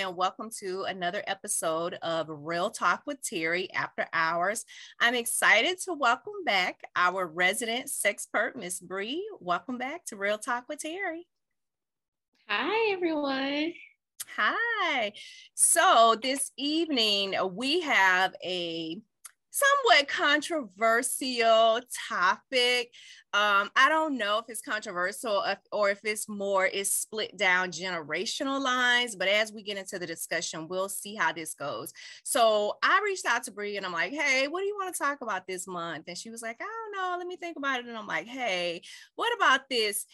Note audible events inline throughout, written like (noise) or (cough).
and welcome to another episode of Real Talk with Terry After Hours. I'm excited to welcome back our resident sexpert, Miss Bree. Welcome back to Real Talk with Terry. Hi, everyone. Hi. So this evening we have a somewhat controversial topic. Um, I don't know if it's controversial or if it's more is split down generational lines, but as we get into the discussion, we'll see how this goes. So I reached out to Brie and I'm like, hey, what do you want to talk about this month? And she was like, I don't know, let me think about it. And I'm like, hey, what about this?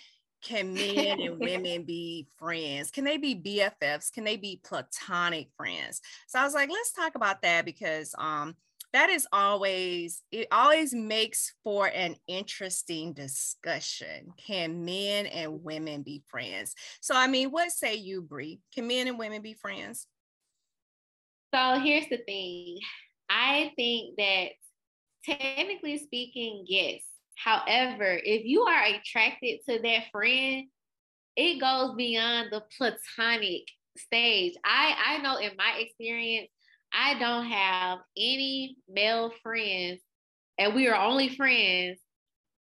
Can men and (laughs) women be friends? Can they be BFFs? Can they be platonic friends? So I was like, let's talk about that because um that is always it always makes for an interesting discussion. Can men and women be friends? So i mean what say you brie can men and women be friends? So here's the thing. I think that technically speaking yes. However if you are attracted to that friend it goes beyond the platonic stage. I i know in my experience I don't have any male friends and we are only friends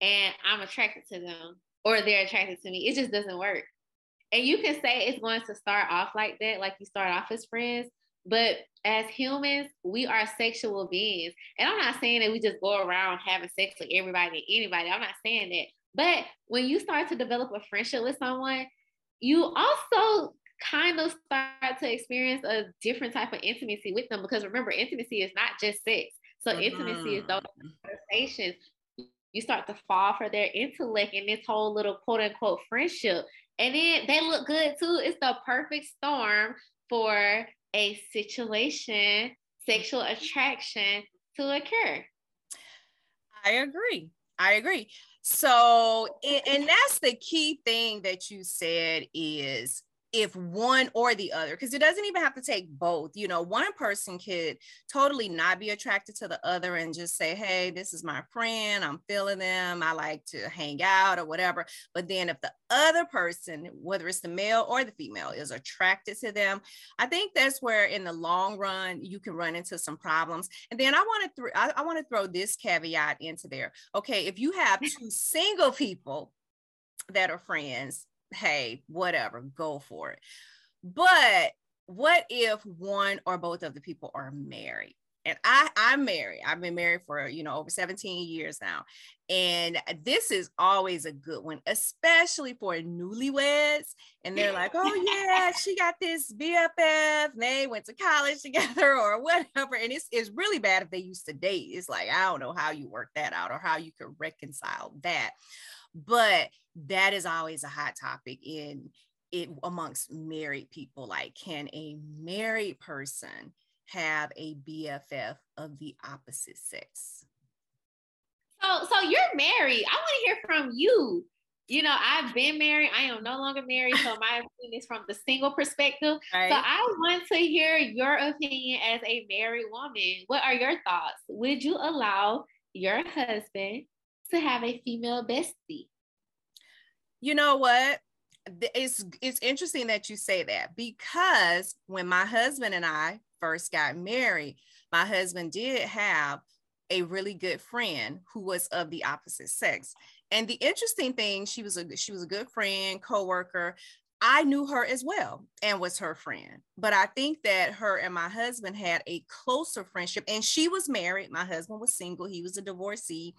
and I'm attracted to them or they're attracted to me. It just doesn't work. And you can say it's going to start off like that, like you start off as friends, but as humans, we are sexual beings. And I'm not saying that we just go around having sex with everybody and anybody. I'm not saying that. But when you start to develop a friendship with someone, you also kind of start to experience a different type of intimacy with them because remember intimacy is not just sex. So mm-hmm. intimacy is those conversations. You start to fall for their intellect and this whole little quote unquote friendship. And then they look good too. It's the perfect storm for a situation sexual attraction to occur. I agree. I agree. So and that's the key thing that you said is if one or the other because it doesn't even have to take both you know one person could totally not be attracted to the other and just say hey this is my friend i'm feeling them i like to hang out or whatever. But then if the other person whether it's the male or the female is attracted to them i think that's where in the long run you can run into some problems. And then i want to th- I, I want to throw this caveat into there. Okay if you have two single people that are friends hey, whatever, go for it. But what if one or both of the people are married? And I, I'm married. I've been married for, you know, over 17 years now. And this is always a good one, especially for newlyweds. And they're like, oh, yeah, (laughs) she got this BFF. They went to college (laughs) together or whatever. And it's, it's really bad if they used to date. It's like, I don't know how you work that out or how you could reconcile that but that is always a hot topic in it amongst married people like can a married person have a bff of the opposite sex? So so you're married. I want to hear from you. You know i've been married. I am no longer married so my (laughs) opinion is from the single perspective. Right. so i want to hear your opinion as a married woman. What are your thoughts? Would you allow your husband to have a female bestie? You know what? It's it's interesting that you say that because when my husband and I first got married, my husband did have a really good friend who was of the opposite sex. And the interesting thing, she was a she was a good friend, co-worker. I knew her as well and was her friend. But I think that her and my husband had a closer friendship and she was married. My husband was single, he was a divorcee.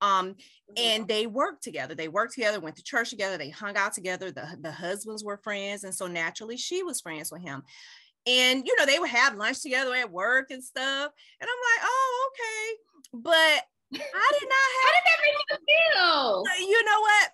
Um, and they worked together. They worked together, went to church together, they hung out together. The, the husbands were friends. And so naturally, she was friends with him. And, you know, they would have lunch together at work and stuff. And I'm like, oh, okay. But I did not have. How did that make you feel? You know what?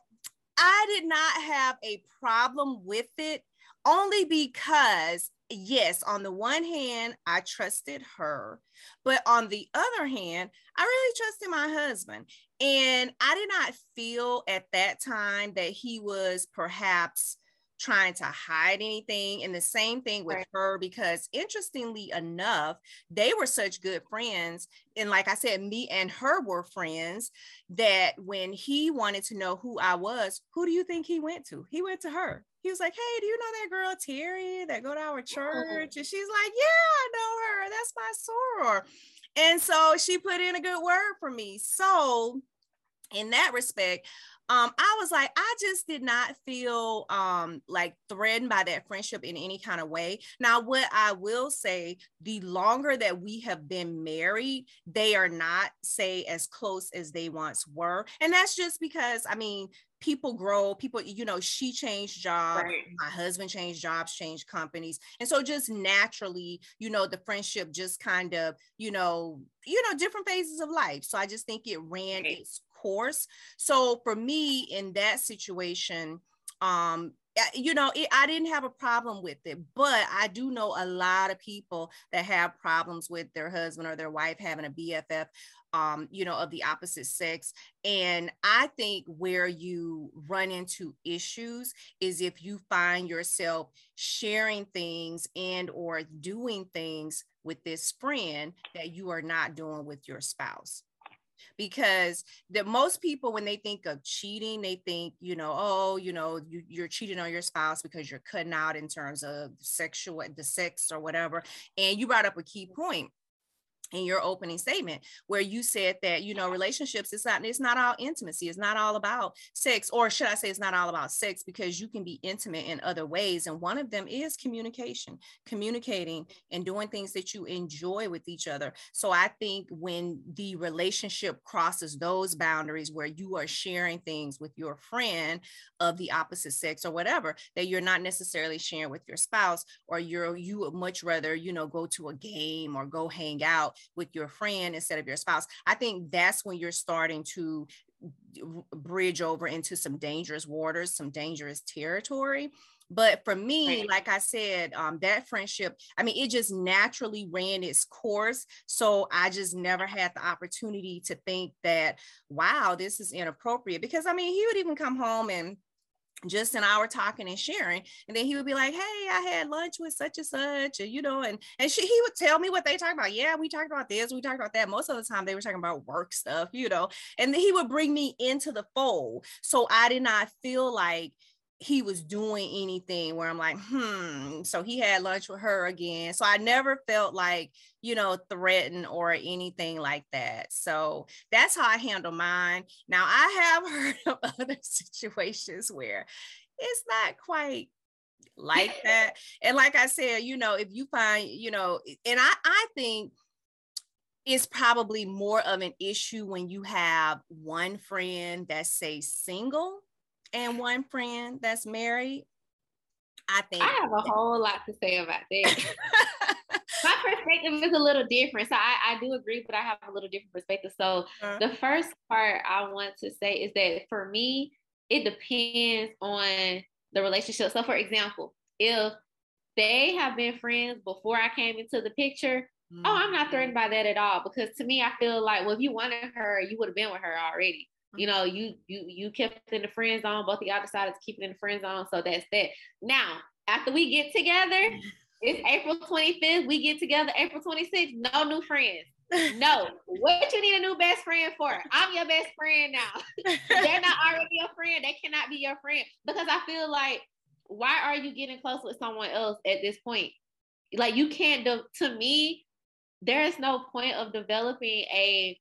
I did not have a problem with it only because, yes, on the one hand, I trusted her, but on the other hand, I really trusted my husband. And I did not feel at that time that he was perhaps trying to hide anything. And the same thing with right. her, because interestingly enough, they were such good friends. And like I said, me and her were friends that when he wanted to know who I was, who do you think he went to? He went to her. he was like, Hey, do you know that girl Terry that go to our church? And she's like, Yeah, I know her. That's my soror. And so she put in a good word for me. So in that respect, um, I was like, I just did not feel um, like threatened by that friendship in any kind of way. Now, what I will say, the longer that we have been married, they are not, say, as close as they once were. And that's just because, I mean, people grow people you know she changed jobs right. my husband changed jobs changed companies and so just naturally you know the friendship just kind of you know you know different phases of life so i just think it ran right. its course so for me in that situation um you know, it, I didn't have a problem with it, but I do know a lot of people that have problems with their husband or their wife having a BFF um, you know, of the opposite sex. And I think where you run into issues is if you find yourself sharing things and or doing things with this friend that you are not doing with your spouse because that most people when they think of cheating they think you know oh you know you, you're cheating on your spouse because you're cutting out in terms of sexual the sex or whatever and you brought up a key point in your opening statement where you said that you know relationships it's not it's not all intimacy it's not all about sex or should i say it's not all about sex because you can be intimate in other ways and one of them is communication communicating and doing things that you enjoy with each other. So i think when the relationship crosses those boundaries where you are sharing things with your friend of the opposite sex or whatever that you're not necessarily sharing with your spouse or you're you would much rather you know go to a game or go hang out with your friend instead of your spouse. I think that's when you're starting to bridge over into some dangerous waters some dangerous territory. But for me right. like i said um, that friendship i mean it just naturally ran its course. So i just never had the opportunity to think that wow this is inappropriate. Because i mean he would even come home and just an hour talking and sharing and then he would be like hey i had lunch with such and such and you know and and she, he would tell me what they talked about. Yeah we talked about this we talked about that. Most of the time they were talking about work stuff you know and then he would bring me into the fold so i did not feel like he was doing anything where I'm like, hmm. So he had lunch with her again. So I never felt like, you know, threatened or anything like that. So that's how I handle mine. Now I have (laughs) heard of other (laughs) situations where it's not quite like that. And like I said, you know, if you find, you know, and I, I think it's probably more of an issue when you have one friend that's say single and one friend that's married, I think I have a whole lot to say about that. (laughs) My perspective is a little different. So I, I do agree, but I have a little different perspective. So uh-huh. the first part I want to say is that for me, it depends on the relationship. So for example, if they have been friends before I came into the picture, mm-hmm. oh, I'm not threatened by that at all. Because to me, I feel like, well, if you wanted her, you would have been with her already you know, you you you kept in the friend zone. Both of y'all decided to keep it in the friend zone. So that's that. Now, after we get together, it's April 25th. We get together April 26th. No new friends. No. what you need a new best friend for? I'm your best friend now. (laughs) They're not already your friend. They cannot be your friend because I feel like why are you getting close with someone else at this point? Like you can't. De- to me, there is no point of developing a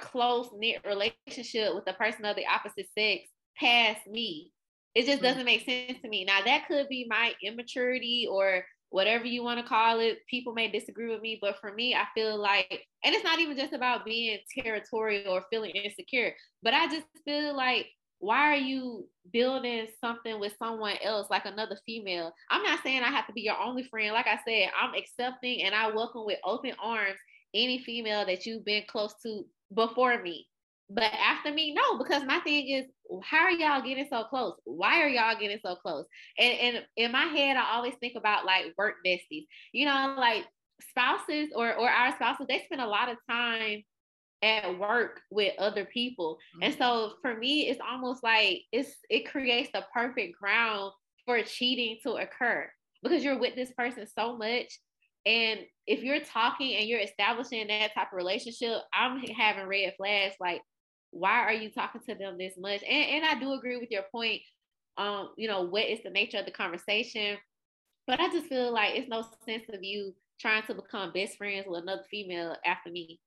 close knit relationship with a person of the opposite sex past me. It just mm. doesn't make sense to me. Now that could be my immaturity or whatever you want to call it. People may disagree with me, but for me, I feel like, and it's not even just about being territorial or feeling insecure, but I just feel like, why are you building something with someone else, like another female? I'm not saying I have to be your only friend. Like I said, I'm accepting and I welcome with open arms any female that you've been close to before me. But after me, no, because my thing is, how are y'all getting so close? Why are y'all getting so close? And, and in my head, I always think about like work besties. You know, like spouses or or our spouses, they spend a lot of time at work with other people. Mm-hmm. And so for me, it's almost like it's it creates the perfect ground for cheating to occur because you're with this person so much and if you're talking and you're establishing that type of relationship, I'm having red flags like, why are you talking to them this much? And, and I do agree with your point um, you know, what is the nature of the conversation. But I just feel like it's no sense of you trying to become best friends with another female after me.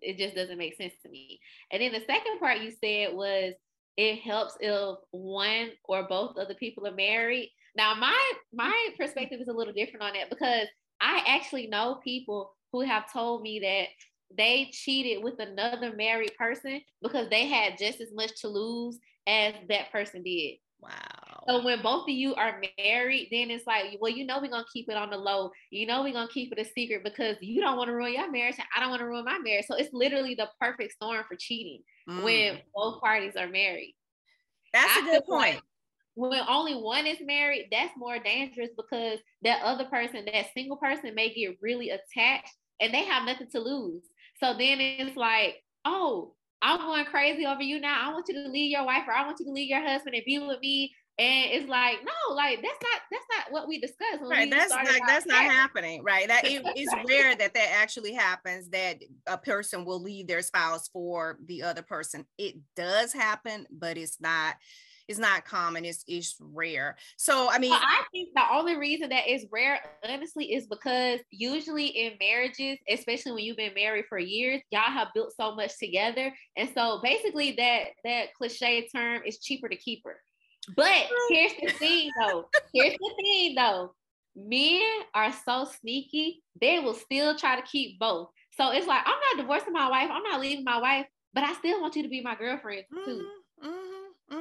It just doesn't make sense to me. And then the second part you said was it helps if one or both of the people are married. Now my my perspective is a little different on that because I actually know people who have told me that they cheated with another married person because they had just as much to lose as that person did. Wow. So when both of you are married, then it's like, well, you know, we're gonna keep it on the low. You know, we're gonna keep it a secret because you don't want to ruin your marriage. I don't want to ruin my marriage. So it's literally the perfect storm for cheating mm. when both parties are married. That's I a good point. Like when only one is married, that's more dangerous because that other person, that single person, may get really attached and they have nothing to lose. So then it's like, oh, I'm going crazy over you now. I want you to leave your wife or I want you to leave your husband and be with me. And it's like, no, like that's not that's not what we discussed. right. We that's not that's not happening. Right. That it, (laughs) it's rare that that actually happens that a person will leave their spouse for the other person. It does happen, but it's not it's not common. It's it's rare. So I mean, well, I think the only reason that is rare, honestly, is because usually in marriages, especially when you've been married for years, y'all have built so much together, and so basically that that cliche term is cheaper to keep her. But here's the thing, though. Here's the thing, though. Men are so sneaky; they will still try to keep both. So it's like I'm not divorcing my wife. I'm not leaving my wife, but I still want you to be my girlfriend too. Mm-hmm, mm-hmm.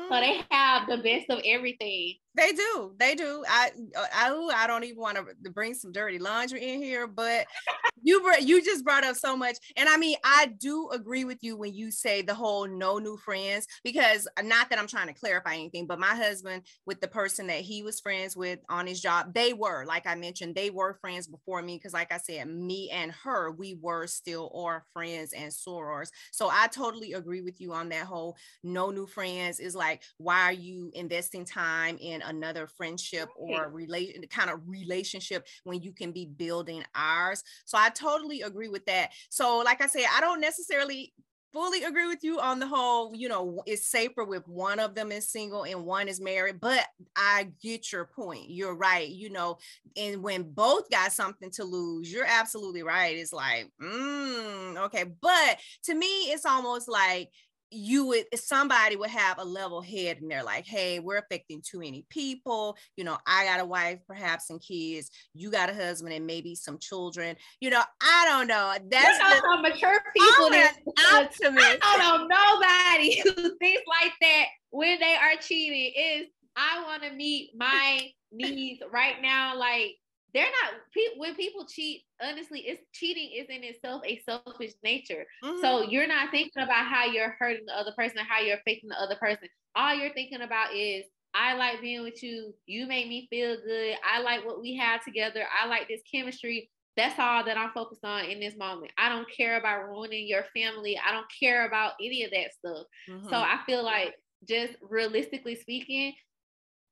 So they have the best of everything. They do. They do. I I, I don't even want to bring some dirty laundry in here, but (laughs) you you just brought up so much, and I mean I do agree with you when you say the whole no new friends because not that I'm trying to clarify anything, but my husband with the person that he was friends with on his job, they were like I mentioned, they were friends before me because like I said, me and her we were still are friends and sorors. So I totally agree with you on that whole no new friends is like why are you investing time in another friendship or relation kind of relationship when you can be building ours? So i totally agree with that. So like i said i don't necessarily fully agree with you on the whole you know it's safer with one of them is single and one is married but i get your point. You're right you know and when both got something to lose you're absolutely right. It's like mm, okay. But to me it's almost like you would somebody would have a level head and they're like hey we're affecting too many people you know i got a wife perhaps some kids you got a husband and maybe some children you know i don't know that's the, some mature people that optimist. i don't know nobody (laughs) who thinks like that when they are cheating is i want to meet my needs right now like they're not when people cheat honestly it's cheating is in itself a selfish nature. Mm-hmm. so you're not thinking about how you're hurting the other person or how you're affecting the other person. All you're thinking about is i like being with you. You make me feel good. I like what we have together. I like this chemistry. That's all that i'm focused on in this moment. I don't care about ruining your family. I don't care about any of that stuff. Mm-hmm. so i feel like just realistically speaking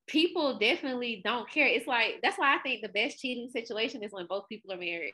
people definitely don't care. It's like that's why I think the best cheating situation is when both people are married.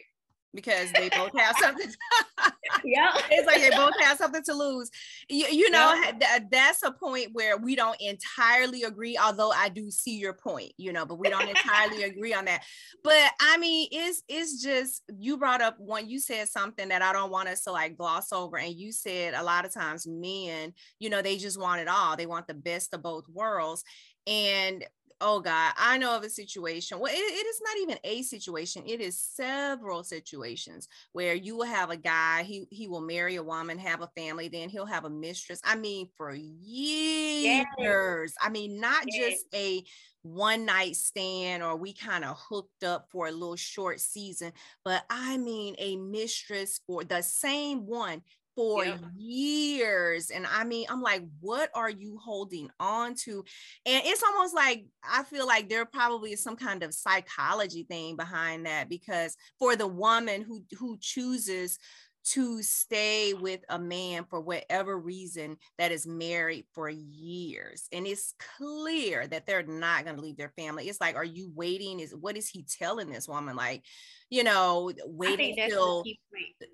Because they both (laughs) have something. (laughs) yeah, (laughs) it's like they both have something to lose. You, you know, th- that's a point where we don't entirely agree. Although I do see your point, you know, but we don't entirely agree on that. But I mean, it's it's just you brought up one. You said something that I don't want us to like gloss over, and you said a lot of times men, you know, they just want it all. They want the best of both worlds, and oh God, I know of a situation. Well, it, it is not even a situation, it is several situations where you will have a guy, he, he will marry a woman, have a family, then he'll have a mistress. I mean, for years. Yes. I mean, not yes. just a one night stand or we kind of hooked up for a little short season, but I mean, a mistress for the same one for yep. years. And I mean, I'm like, what are you holding on to? And it's almost like I feel like there probably is some kind of psychology thing behind that because for the woman who who chooses to stay with a man for whatever reason that is married for years and it's clear that they're not going to leave their family. It's like are you waiting? Is what is he telling this woman? Like you know wait until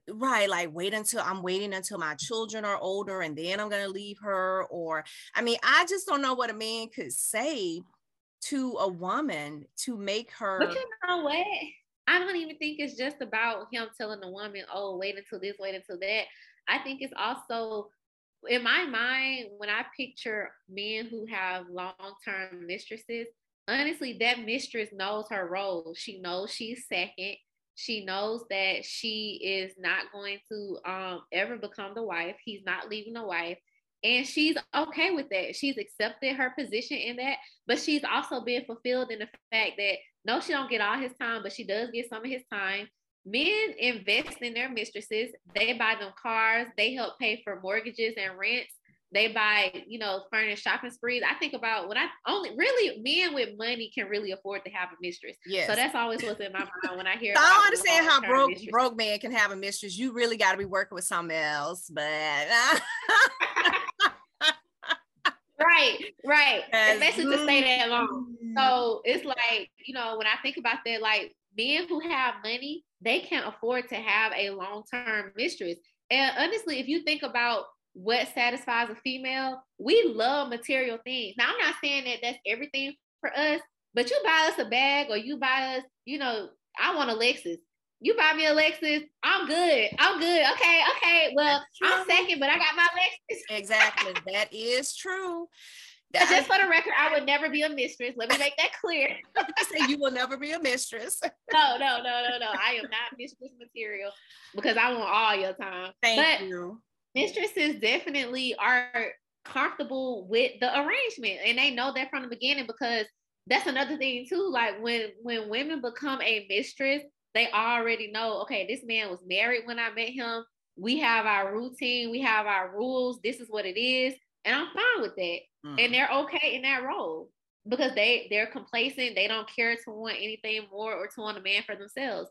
right like wait until i'm waiting until my children are older and then i'm going to leave her or i mean i just don't know what a man could say to a woman to make her but you know what I don't even think it's just about him telling the woman, oh, wait until this, wait until that. I think it's also in my mind, when I picture men who have long-term mistresses, honestly, that mistress knows her role. She knows she's second. She knows that she is not going to um, ever become the wife. He's not leaving the wife. And she's okay with that. She's accepted her position in that, but she's also been fulfilled in the fact that no, she don't get all his time, but she does get some of his time. Men invest in their mistresses. They buy them cars. They help pay for mortgages and rents. They buy, you know, furnished shopping sprees. I think about when I only really men with money can really afford to have a mistress. Yeah. So that's always what's in my mind when I hear. (laughs) I don't understand how broke mistress. broke man can have a mistress. You really got to be working with something else, but. (laughs) (laughs) right, right. Especially to stay that long. So it's like, you know, when I think about that, like men who have money, they can't afford to have a long-term mistress. And honestly, if you think about what satisfies a female, we love material things. Now, I'm not saying that that's everything for us, but you buy us a bag or you buy us, you know, I want a Lexus. You buy me a Lexus, I'm good. I'm good. Okay, okay. Well, I'm second, but I got my Lexus. exactly. (laughs) That is true. just for the record, I would never be a mistress. Let me make that clear. (laughs) I say you will never be a mistress. (laughs) no, no, no, no, no. I am not mistress material because I want all your time. Thank but you. Mistresses definitely are comfortable with the arrangement, and they know that from the beginning because that's another thing too. Like when when women become a mistress, they already know. Okay, this man was married when I met him. We have our routine. We have our rules. This is what it is and I'm fine with that. Mm. And they're okay in that role because they they're complacent. They don't care to want anything more or to want a man for themselves.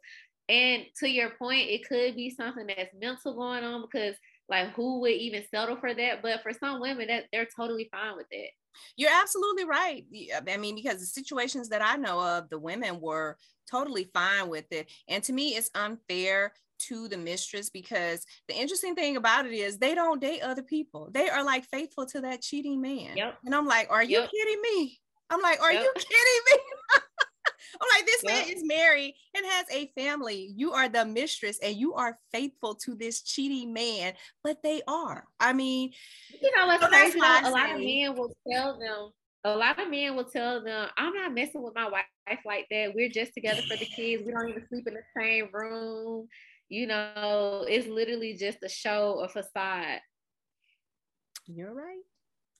And to your point, it could be something that's mental going on because like who would even settle for that? But for some women, that they're totally fine with it. You're absolutely right. I mean, because the situations that I know of, the women were totally fine with it. And to me, it's unfair to the mistress because the interesting thing about it is they don't date other people. They are like faithful to that cheating man. Yep. And I'm like, are you yep. kidding me? I'm like, are yep. you kidding me? (laughs) I'm like, this man is married and has a family. You are the mistress and you are faithful to this cheating man, but they are. I mean, you know what's so crazy? A lot of men will tell them, a lot of men will tell them, I'm not messing with my wife like that. We're just together for the (laughs) kids. We don't even sleep in the same room you know, it's literally just a show, a facade. You're right.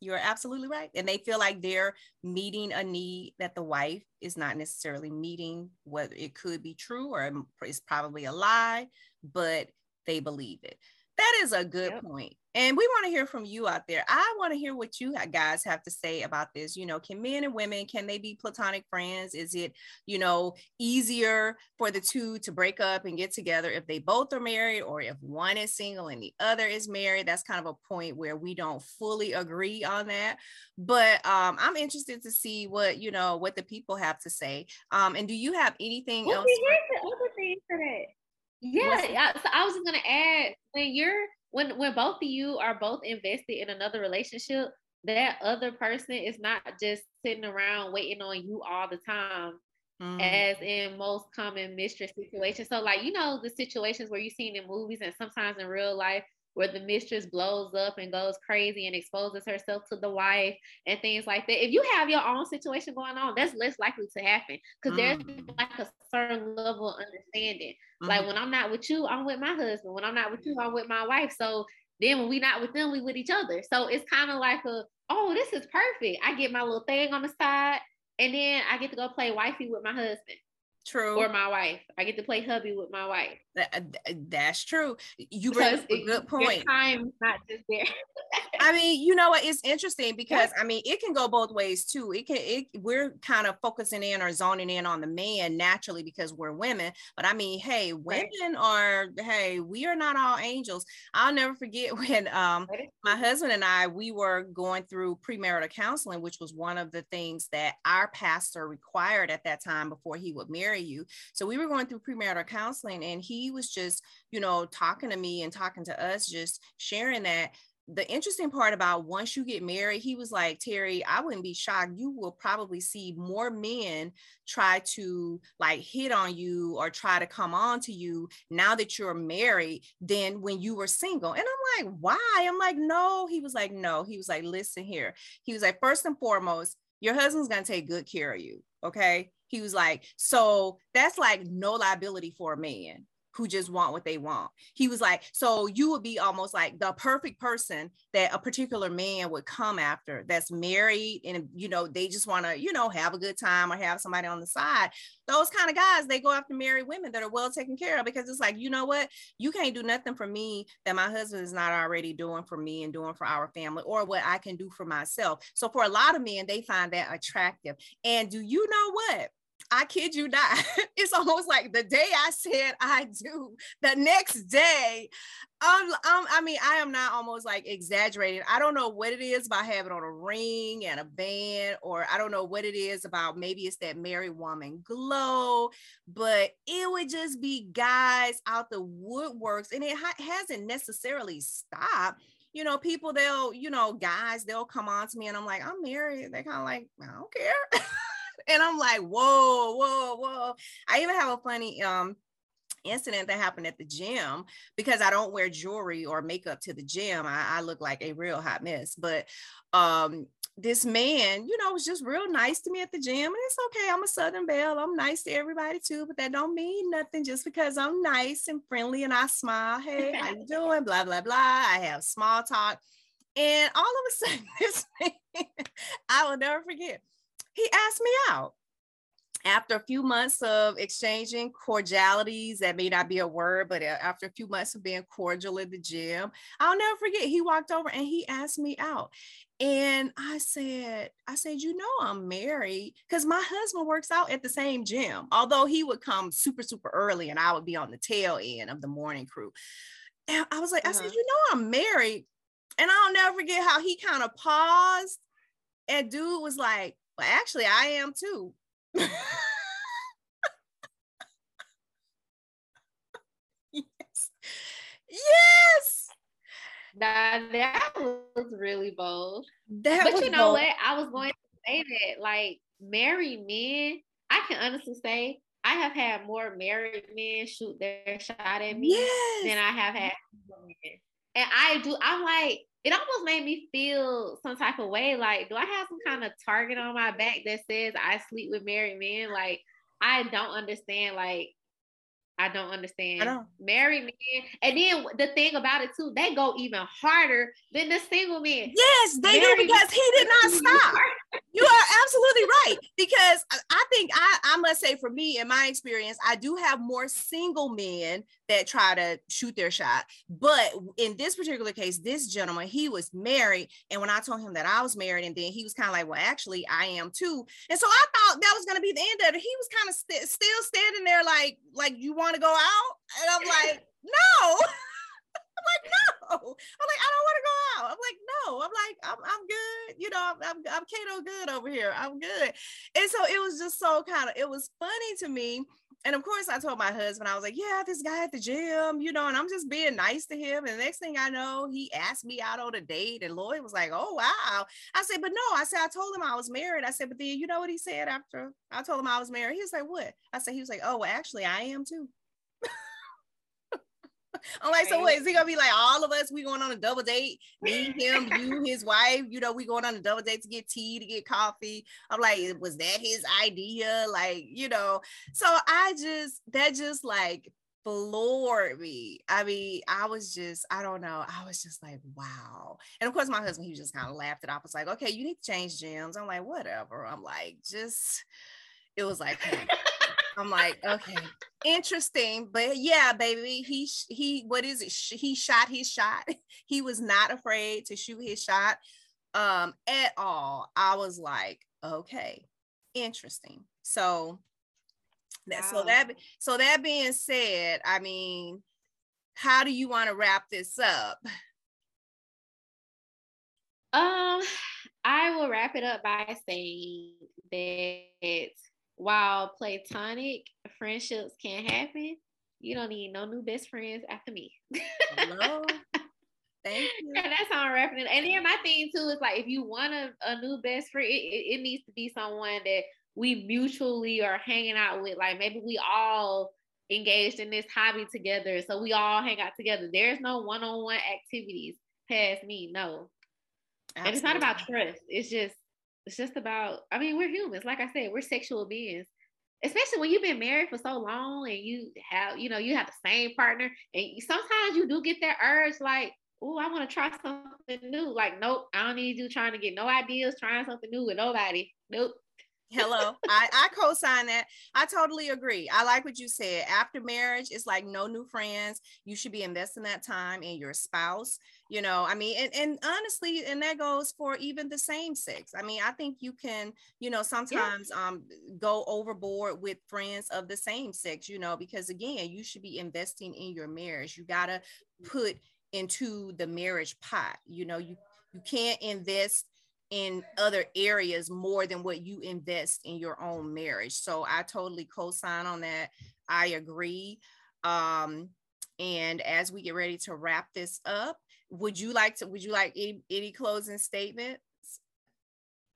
You're absolutely right. And they feel like they're meeting a need that the wife is not necessarily meeting, whether it could be true or um, it's probably a lie, but they believe it. That is a good yep. point. And we want to hear from you out there. I want to hear what you guys have to say about this. You know, can men and women can they be platonic friends? Is it, you know, easier for the two to break up and get together if they both are married or if one is single and the other is married? That's kind of a point where we don't fully agree on that. But um, I'm interested to see what, you know, what the people have to say. Um, and do you have anything well, else? The other thing for that. Yeah, I, so I was just gonna add when you're when when both of you are both invested in another relationship, that other person is not just sitting around waiting on you all the time. Mm. As in most common mistress situations. So, like, you know, the situations where you've seen in movies and sometimes in real life where the mistress blows up and goes crazy and exposes herself to the wife and things like that. If you have your own situation going on, that's less likely to happen because mm. there's like a certain level of understanding. Mm. Like when I'm not with you, I'm with my husband. When I'm not with you, I'm with my wife. So then when we not with them, we with each other. So it's kind of like a, oh, this is perfect. I get my little thing on the side and then I get to go play wifey with my husband. True. Or my wife. I get to play hubby with my wife. That, that's true. You bring a good point. Time not just there. (laughs) I mean, you know what? It's interesting because I mean, it can go both ways too. It can. It, we're kind of focusing in or zoning in on the man naturally because we're women. But I mean, hey, women are. Hey, we are not all angels. I'll never forget (laughs) when um my husband and I we were going through premarital counseling, which was one of the things that our pastor required at that time before he would marry you. So we were going through premarital counseling, and he was just, you know, talking to me and talking to us, just sharing that the interesting part about once you get married, he was like, Terry, I wouldn't be shocked. You will probably see more men try to like hit on you or try to come on to you now that you're married than when you were single. And I'm like, why? I'm like, no. He was like, no. He was like, listen here. He was like, first and foremost, your husband's going to take good care of you. Okay. He was like, so that's like no liability for a man who just want what they want. He was like, so you would be almost like the perfect person that a particular man would come after that's married and you know they just want to, you know, have a good time or have somebody on the side. Those kind of guys, they go after married women that are well taken care of because it's like, you know what? You can't do nothing for me that my husband is not already doing for me and doing for our family or what I can do for myself. So for a lot of men, they find that attractive. And do you know what? I kid you not. (laughs) It's almost like the day I said I do, the next day, um, um, I mean, I am not almost like exaggerating. I don't know what it is about having on a ring and a band, or I don't know what it is about. Maybe it's that married woman glow, but it would just be guys out the woodworks, and it ha- hasn't necessarily stopped you know, people they'll, you know, guys, they'll come on to me and I'm like, I'm married. They're kind of like, I don't care. (laughs) and I'm like, whoa, whoa, whoa. I even have a funny um incident that happened at the gym because I don't wear jewelry or makeup to the gym. I, I look like a real hot mess. But um this man, you know, was just real nice to me at the gym. And it's okay. I'm a Southern Belle. I'm nice to everybody too, but that don't mean nothing just because I'm nice and friendly and I smile. Hey, how you doing? Blah, blah, blah. I have small talk. And all of a sudden, (laughs) this man, I will never forget he asked me out. After a few months of exchanging cordialities, that may not be a word, but uh, after a few months of being cordial at the gym, I'll never forget. He walked over and he asked me out. And I said, I said, you know, I'm married because my husband works out at the same gym, although he would come super, super early and I would be on the tail end of the morning crew. And I was like, uh-huh. I said, uh-huh. you know, I'm married. And I'll never forget how he kind of paused. And dude was like, well, actually, I am too. (laughs) yes. Yes. Now that was really bold. That but you know bold. what? I was going to say that, like, married men, I can honestly say I have had more married men shoot their shot at me yes. than I have had. And I do, I'm like, it almost made me feel some type of way. Like, do I have some kind of target on my back that says I sleep with married men? Like, I don't understand. Like, I don't understand. I don't. Married men. And then the thing about it too, they go even harder than the single men. Yes, they Married do because he did not stop. (laughs) you are absolutely right. Because I think I, I must say, for me, in my experience, I do have more single men that try to shoot their shot. But in this particular case, this gentleman, he was married. And when I told him that I was married, and then he was kind of like, well, actually, I am too. And so I thought that was going to be the end of it. He was kind of st- still standing there like, like, you want to go out? And I'm like, no. (laughs) I'm like, no. I'm like, I don't want to go out. I'm like, no. I'm like, I'm, I'm good. You know, I'm, I'm, I'm Kato good over here. I'm good. And so it was just so kind of, it was funny to me and of course, I told my husband, I was like, yeah, this guy at the gym, you know, and I'm just being nice to him. And the next thing I know, he asked me out on a date. And Lloyd was like, oh, wow. I said, but no, I said, I told him I was married. I said, but then you know what he said after I told him I was married? He was like, what? I said, he was like, oh, well, actually, I am too. (laughs) I'm like, so what is he gonna be like? All of us, we going on a double date, me, him, you, his wife, you know, we going on a double date to get tea, to get coffee. I'm like, was that his idea? Like, you know, so I just that just like floored me. I mean, I was just, I don't know, I was just like, wow. And of course, my husband, he just kind of laughed it off. It's like, okay, you need to change gyms. I'm like, whatever. I'm like, just, it was like, hey. (laughs) I'm like, okay, interesting, but yeah, baby, he he what is it? He shot his shot. (laughs) He was not afraid to shoot his shot um at all. I was like, okay, interesting. So that wow. so that so that being said, I mean, how do you want to wrap this up? Um, I will wrap it up by saying that while platonic friendships can happen, you don't need no new best friends after me. Hello. (laughs) Thank you. And that's how I'm wrapping it. And then my thing too is like if you want a, a new best friend, it, it, it needs to be someone that we mutually are hanging out with. Like maybe we all engaged in this hobby together. So we all hang out together. There's no one-on-one activities past me. No. Absolutely. And it's not about trust. It's just it's just about I mean, we're humans. Like I said, we're sexual beings. Especially when you've been married for so long and you have, you know, you have the same partner and sometimes you do get that urge like, oh, I want to try something new. Like, nope, I don't need you trying to get no ideas, trying something new with nobody. Nope. Hello. I, I co-sign that. I totally agree. I like what you said. After marriage, it's like no new friends. You should be investing that time in your spouse. You know, I mean, and, and honestly, and that goes for even the same sex. I mean, I think you can, you know, sometimes yeah. um go overboard with friends of the same sex, you know, because again, you should be investing in your marriage. You gotta put into the marriage pot. You know, you you can't invest in other areas more than what you invest in your own marriage. So I totally co-sign on that. I agree. Um, and as we get ready to wrap this up, would you like to would you like any, any closing statements?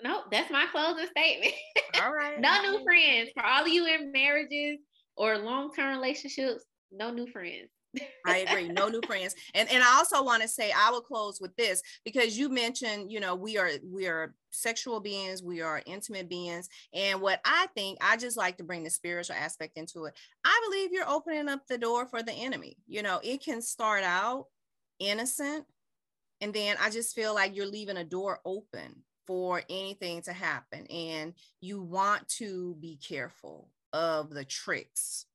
No, that's my closing statement. (laughs) All right. no new friends. For all of you in marriages or long-term relationships, no new friends. I agree. No new friends. And and I also want to say I will close with this because you mentioned, you know, we are we are sexual beings, we are intimate beings. And what I think, I just like to bring the spiritual aspect into it. I believe you're opening up the door for the enemy. You know, it can start out innocent and then I just feel like you're leaving a door open for anything to happen and you want to be careful of the tricks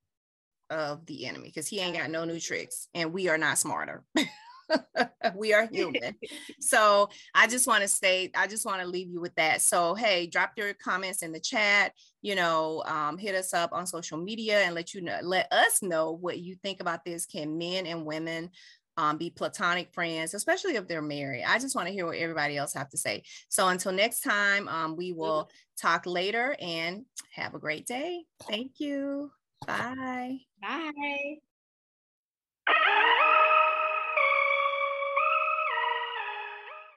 of the enemy because he ain't got no new tricks and we are not smarter. (laughs) we are human. (laughs) so I just want to say, I just want to leave you with that. So, hey, drop your comments in the chat, you know, um, hit us up on social media and let you know, let us know what you think about this. Can men and women um, be platonic friends, especially if they're married. I just want to hear what everybody else have to say. So until next time, um, we will talk later and have a great day. Thank you. Bye. Bye.